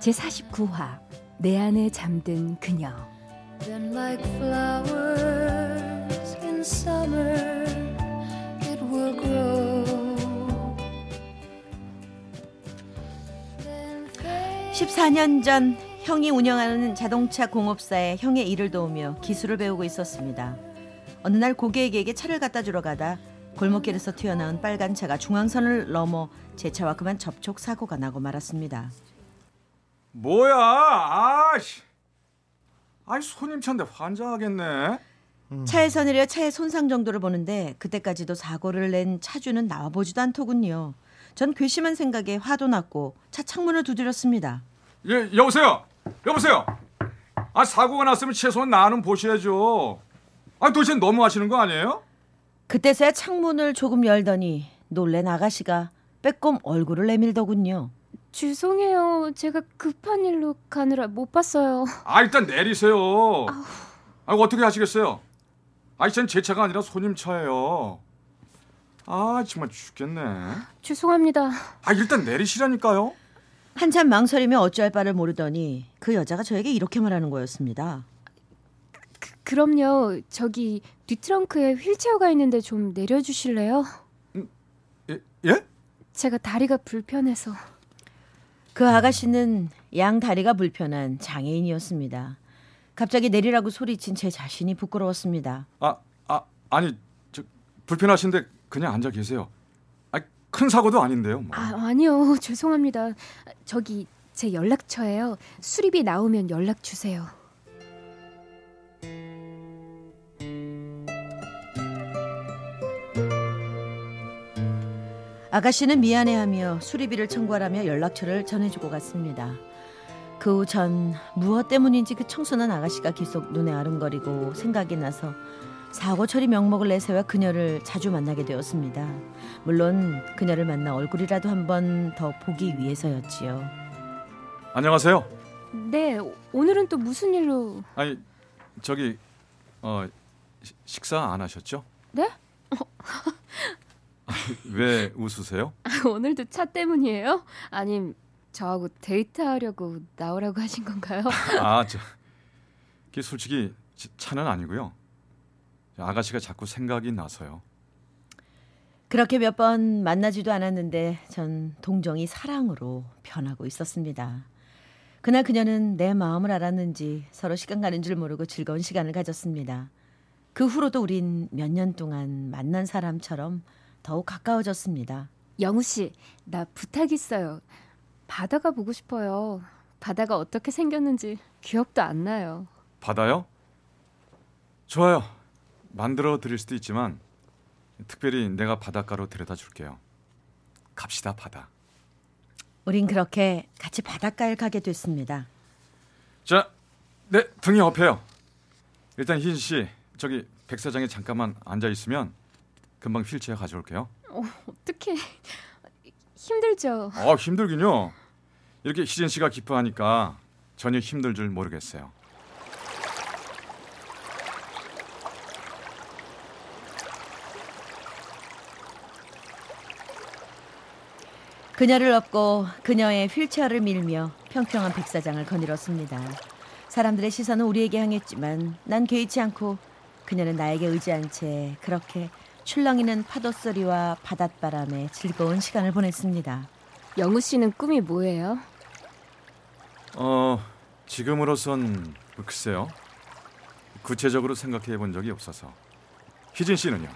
제 49화 내 안에 잠든 그녀 Then like flowers in summer it will grow. Then fade 14년 전 형이 운영하는 자동차 공업사에 형의 일을 도우며 기술을 배우고 있었습니다. 어느 날 고객에게 차를 갖다 주러 가다 골목길에서 튀어나온 빨간 차가 중앙선을 넘어 제 차와 그만 접촉 사고가 나고 말았습니다. 뭐야? 아씨. 아이 손님 차인데 환장하겠네. 차에서 내려 차의 손상 정도를 보는데 그때까지도 사고를 낸 차주는 나와보지도 않더군요. 전 괘씸한 생각에 화도 났고 차 창문을 두드렸습니다. 예, 여보세요. 여보세요. 아 사고가 났으면 최소한 나는 보셔야죠. 아 도대체 너무 하시는 거 아니에요? 그때서야 창문을 조금 열더니 놀란 아가씨가 빼꼼 얼굴을 내밀더군요. 죄송해요 제가 급한 일로 가느라 못 봤어요 아 일단 내리세요. 아 어떻게 하시겠어요? 아 이젠 제 차가 아니라 손님 차예요. 아 정말 죽겠네. 죄송합니다 아 일단 내리시라니까요. 한참 망설이며 어찌할 바를 모르더니 그 여자가 저에게 이렇게 말하는 거였습니다. 그럼요 저기 뒤트렁크에 휠체어가 있는데 좀 내려주실래요? 예? 예? 제가 다리가 불편해서 그 아가씨는 양 다리가 불편한 장애인이었습니다. 갑자기 내리라고 소리친 제 자신이 부끄러웠습니다. 아, 아, 아니, 저 불편하신데 그냥 앉아 계세요. 아, 큰 사고도 아닌데요. 뭐. 아 아니요 죄송합니다 저기 제 연락처예요 수리비 나오면 연락 주세요 아가씨는 미안해하며 수리비를 청구하라며 연락처를 전해주고 갔습니다. 그 후 전 무엇 때문인지 그 청순한 아가씨가 계속 눈에 아른거리고 생각이 나서 사고 처리 명목을 내세워 그녀를 자주 만나게 되었습니다. 물론 그녀를 만나 얼굴이라도 한 번 더 보기 위해서였지요. 안녕하세요. 네 오늘은 또 무슨 일로 아니, 저기 어 시- 식사 안 하셨죠? 네? 왜 웃으세요? 오늘도 차 때문이에요? 아님 저하고 데이트하려고 나오라고 하신 건가요? 아, 저 그게 솔직히 지- 차는 아니고요. 아가씨가 자꾸 생각이 나서요. 그렇게 몇 번 만나지도 않았는데 전 동정이 사랑으로 변하고 있었습니다. 그날 그녀는 내 마음을 알았는지 서로 시간 가는 줄 모르고 즐거운 시간을 가졌습니다. 그 후로도 우린 몇 년 동안 만난 사람처럼 더욱 가까워졌습니다. 영우 씨, 나 부탁 있어요. 바다가 보고 싶어요. 바다가 어떻게 생겼는지 기억도 안 나요. 받아요? 좋아요. 만들어 드릴 수도 있지만 특별히 내가 바닷가로 데려다 줄게요. 갑시다 바다. 우린 그렇게 같이 바닷가에 가게 됐습니다. 자, 네 등이 업해요. 일단 희진 씨 저기 백 사장에 잠깐만 앉아 있으면 금방 휠체어 가져올게요. 어떻게 힘들죠? 어 힘들긴요. 이렇게 희진 씨가 기뻐하니까 전혀 힘들 줄 모르겠어요. 그녀를 업고 그녀의 휠체어를 밀며 평평한 백사장을 거닐었습니다. 사람들의 시선은 우리에게 향했지만 난 개의치 않고 그녀는 나에게 의지한 채 그렇게 출렁이는 파도 소리와 바닷바람에 즐거운 시간을 보냈습니다. 영우 씨는 꿈이 뭐예요? 어 지금으로선 글쎄요. 구체적으로 생각해 본 적이 없어서. 희진 씨는요?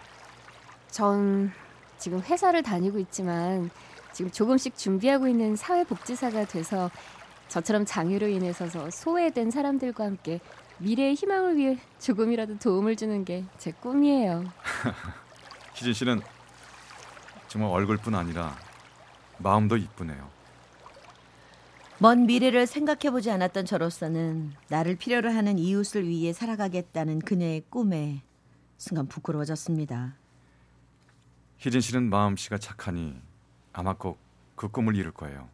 전 지금 회사를 다니고 있지만 지금 조금씩 준비하고 있는 사회복지사가 돼서 저처럼 장애로 인해서 소외된 사람들과 함께 미래의 희망을 위해 조금이라도 도움을 주는 게 제 꿈이에요. 희진 씨는 정말 얼굴뿐 아니라 마음도 이쁘네요. 먼 미래를 생각해보지 않았던 저로서는 나를 필요로 하는 이웃을 위해 살아가겠다는 그녀의 꿈에 순간 부끄러워졌습니다. 희진 씨는 마음씨가 착하니 아마 꼭 그 꿈을 이룰 거예요.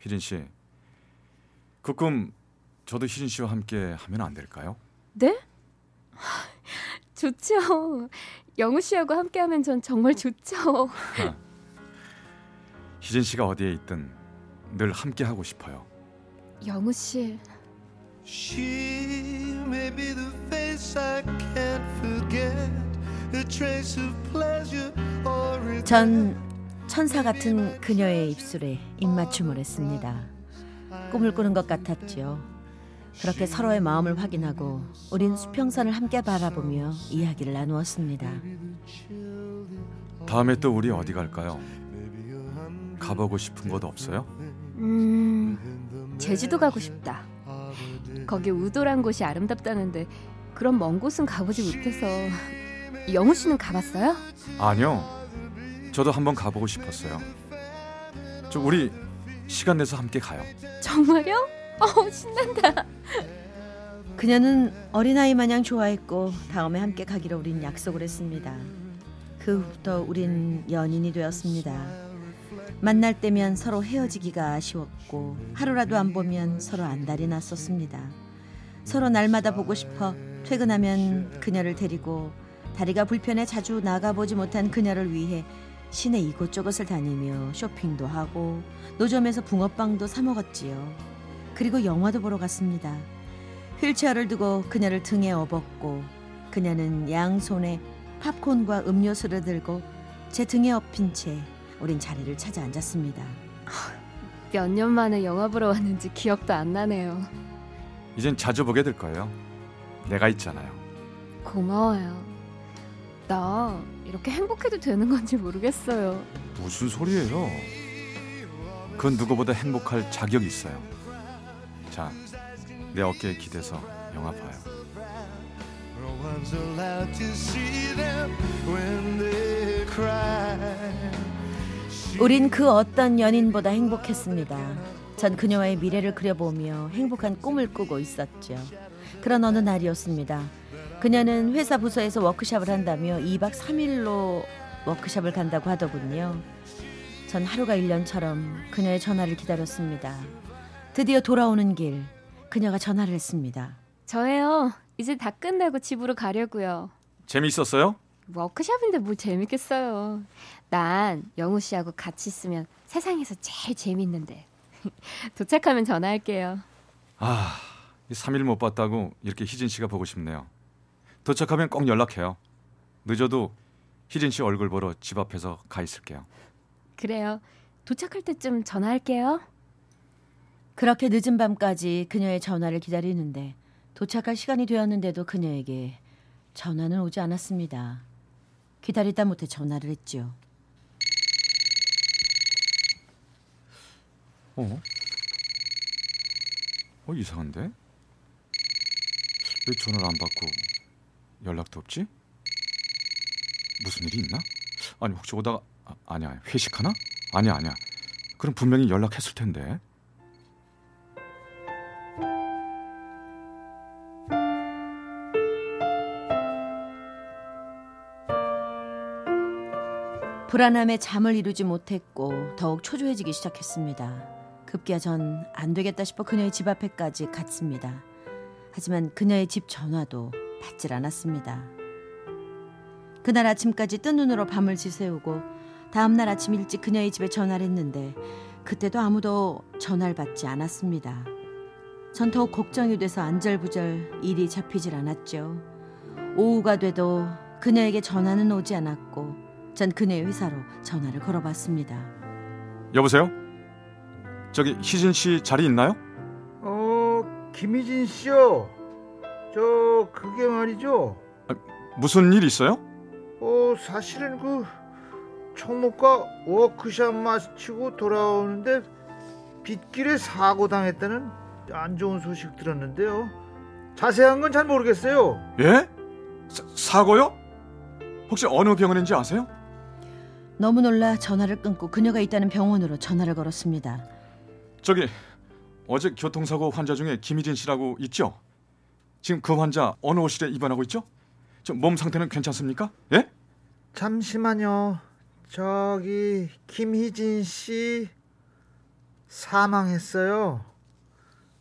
희진 씨, 그 꿈 저도 희진 씨와 함께 하면 안 될까요? 네? 좋죠. 영우 씨하고 함께하면 전 정말 좋죠. 희진 씨가 어디에 있든 늘 함께 하고 싶어요. 영우 씨, She may be the face I can't forget, a trace of pleasure or regret. 전 천사 같은 그녀의 입술에 입맞춤을 했습니다. 꿈을 꾸는 것 같았지요. 그렇게 서로의 마음을 확인하고 우린 수평선을 함께 바라보며 이야기를 나누었습니다. 다음에 또 우리 어디 갈까요? 가보고 싶은 곳 없어요? 음, 제주도 가고 싶다. 거기 우도란 곳이 아름답다는데 그런 먼 곳은 가보지 못해서 영우 씨는 가봤어요? 아니요. 저도 한번 가보고 싶었어요. 저 우리 시간 내서 함께 가요. 정말요? 어, 신난다. 그녀는 어린아이 마냥 좋아했고 다음에 함께 가기로 우린 약속을 했습니다. 그 후부터 우린 연인이 되었습니다. 만날 때면 서로 헤어지기가 아쉬웠고 하루라도 안 보면 서로 안달이 났었습니다. 서로 날마다 보고 싶어 퇴근하면 그녀를 데리고 다리가 불편해 자주 나가보지 못한 그녀를 위해 시내 이곳저곳을 다니며 쇼핑도 하고 노점에서 붕어빵도 사 먹었지요. 그리고 영화도 보러 갔습니다. 휠체어를 두고 그녀를 등에 업었고 그녀는 양손에 팝콘과 음료수를 들고 제 등에 업힌 채 우린 자리를 찾아 앉았습니다. 몇 년 만에 영화 보러 왔는지 기억도 안 나네요. 이젠 자주 보게 될 거예요. 내가 있잖아요. 고마워요. 나 이렇게 행복해도 되는 건지 모르겠어요. 무슨 소리예요? 그건 누구보다 행복할 자격이 있어요. 자, 내 어깨에 기대서 영화 봐요. 우린 그 어떤 연인보다 행복했습니다. 전 그녀와의 미래를 그려보며 행복한 꿈을 꾸고 있었죠. 그런 어느 날이었습니다. 그녀는 회사 부서에서 워크숍을 한다며 2박 3일로 워크숍을 간다고 하더군요. 전 하루가 1년처럼 그녀의 전화를 기다렸습니다. 드디어 돌아오는 길 그녀가 전화를 했습니다. 저예요. 이제 다 끝내고 집으로 가려고요. 재미있었어요? 워크숍인데 뭘 재밌겠어요. 난 영우 씨하고 같이 있으면 세상에서 제일 재밌는데. 도착하면 전화할게요. 아, 3일 못 봤다고 이렇게 희진 씨가 보고 싶네요. 도착하면 꼭 연락해요. 늦어도 희진 씨 얼굴 보러 집 앞에서 가 있을게요. 그래요. 도착할 때쯤 전화할게요. 그렇게 늦은 밤까지 그녀의 전화를 기다리는데 도착할 시간이 되었는데도 그녀에게 전화는 오지 않았습니다. 기다리다 못해 전화를 했죠. 어? 어 이상한데? 왜 전화를 안 받고 연락도 없지? 무슨 일이 있나? 아니 혹시 오다가 아, 아니야 회식하나? 아니야 아니야. 그럼 분명히 연락했을 텐데. 불안함에 잠을 이루지 못했고 더욱 초조해지기 시작했습니다. 급기야 전 안 되겠다 싶어 그녀의 집 앞에까지 갔습니다. 하지만 그녀의 집 전화도 받질 않았습니다. 그날 아침까지 뜬 눈으로 밤을 지새우고 다음날 아침 일찍 그녀의 집에 전화를 했는데 그때도 아무도 전화를 받지 않았습니다. 전 더욱 걱정이 돼서 안절부절 일이 잡히질 않았죠. 오후가 돼도 그녀에게 전화는 오지 않았고 전 그녀의 회사로 전화를 걸어봤습니다. 여보세요? 저기 희진 씨 자리 있나요? 어, 김희진 씨요. 저 그게 말이죠. 무슨 일 있어요? 어, 사실은 그 총무과 워크샵 마치고 돌아오는데 빗길에 사고 당했다는 안 좋은 소식 들었는데요. 자세한 건 잘 모르겠어요. 예? 사, 사고요? 혹시 어느 병원인지 아세요? 너무 놀라 전화를 끊고 그녀가 있다는 병원으로 전화를 걸었습니다. 저기 어제 교통사고 환자 중에 김희진 씨라고 있죠? 지금 그 환자 어느 호실에 입원하고 있죠? 저 몸 상태는 괜찮습니까? 예? 잠시만요. 저기 김희진 씨 사망했어요.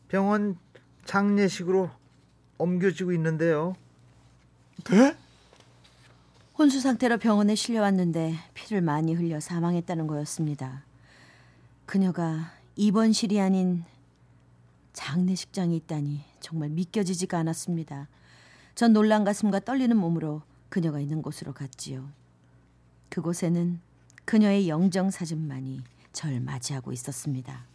병원 장례식으로 옮겨지고 있는데요. 네? 혼수 상태로 병원에 실려왔는데 피를 많이 흘려 사망했다는 거였습니다. 그녀가 입원실이 아닌 장례식장에 있다니 정말 믿겨지지가 않았습니다. 전 놀란 가슴과 떨리는 몸으로 그녀가 있는 곳으로 갔지요. 그곳에는 그녀의 영정 사진만이 절 맞이하고 있었습니다.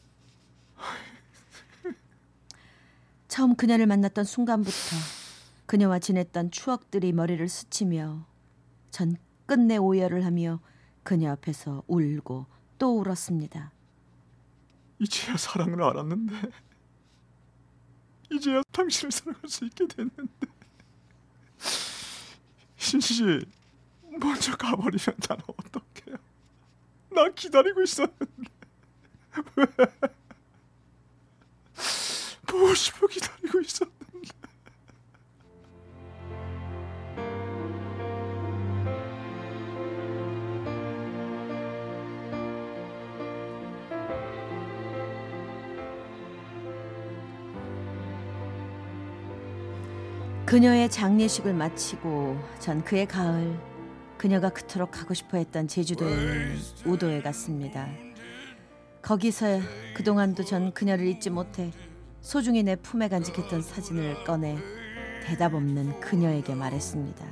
처음 그녀를 만났던 순간부터 그녀와 지냈던 추억들이 머리를 스치며 전 끝내 오열을 하며 그녀 앞에서 울고 또 울었습니다. 이제야 사랑을 알았는데 이제야 당신을 사랑할 수 있게 됐는데. 신씨 먼저 가버리면 난 어떡해요? 나 기다리고 있었는데. 왜? 보고 싶어 기다리고 있었는데 그녀의 장례식을 마치고 전 그의 가을 그녀가 그토록 가고 싶어 했던 제주도에 있는 우도에 갔습니다. 거기서 그동안도 전 그녀를 잊지 못해 소중히 내 품에 간직했던 사진을 꺼내 대답 없는 그녀에게 말했습니다.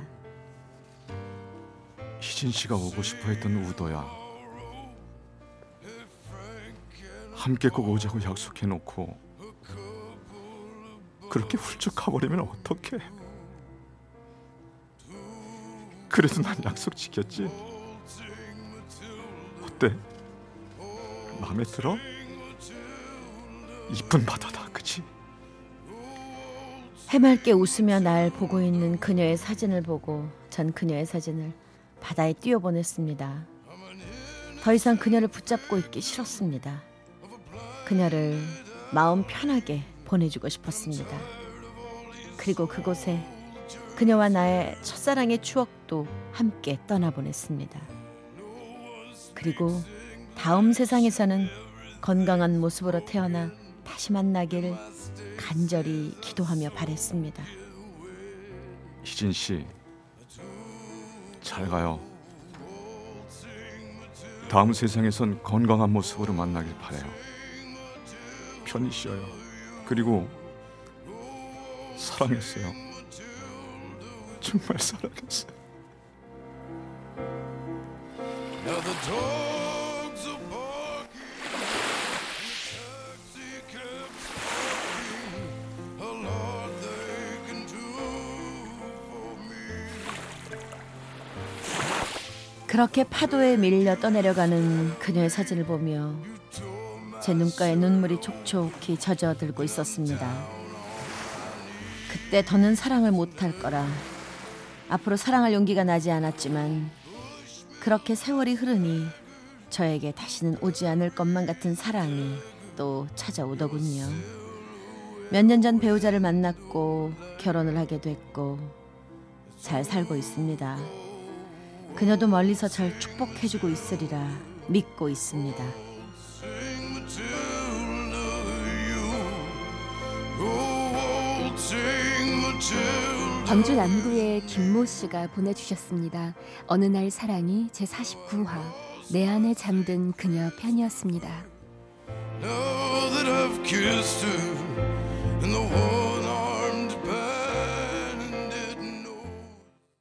희진 씨가 오고 싶어 했던 우도야. 함께 꼭 오자고 약속해 놓고 그렇게 훌쩍 가버리면 어떡해? 그래도 난 약속 지켰지. 어때? 마음에 들어? 이쁜 바다다, 그치? 해맑게 웃으며 날 보고 있는 그녀의 사진을 보고 전 그녀의 사진을 바다에 띄워보냈습니다. 더 이상 그녀를 붙잡고 있기 싫었습니다. 그녀를 마음 편하게 보내주고 싶었습니다. 그리고 그곳에 그녀와 나의 첫사랑의 추억도 함께 떠나보냈습니다. 그리고 다음 세상에서는 건강한 모습으로 태어나 다시 만나기를 간절히 기도하며 바랬습니다. 희진 씨, 잘 가요. 다음 세상에선 건강한 모습으로 만나길 바래요. 편히 쉬어요. 그리고 사랑했어요. 정말 사랑했어요. 그렇게 파도에 밀려 떠내려가는 그녀의 사진을 보며 제 눈가에 눈물이 촉촉히 젖어들고 있었습니다. 그때 더는 사랑을 못할 거라 앞으로 사랑할 용기가 나지 않았지만 그렇게 세월이 흐르니 저에게 다시는 오지 않을 것만 같은 사랑이 또 찾아오더군요. 몇 년 전 배우자를 만났고 결혼을 하게 됐고 잘 살고 있습니다. 그녀도 멀리서 절 축복해주고 있으리라 믿고 있습니다. 광주 남구의 김모 씨가 보내주셨습니다. 어느 날 사랑이 제 49화 내 안에 잠든 그녀 편이었습니다.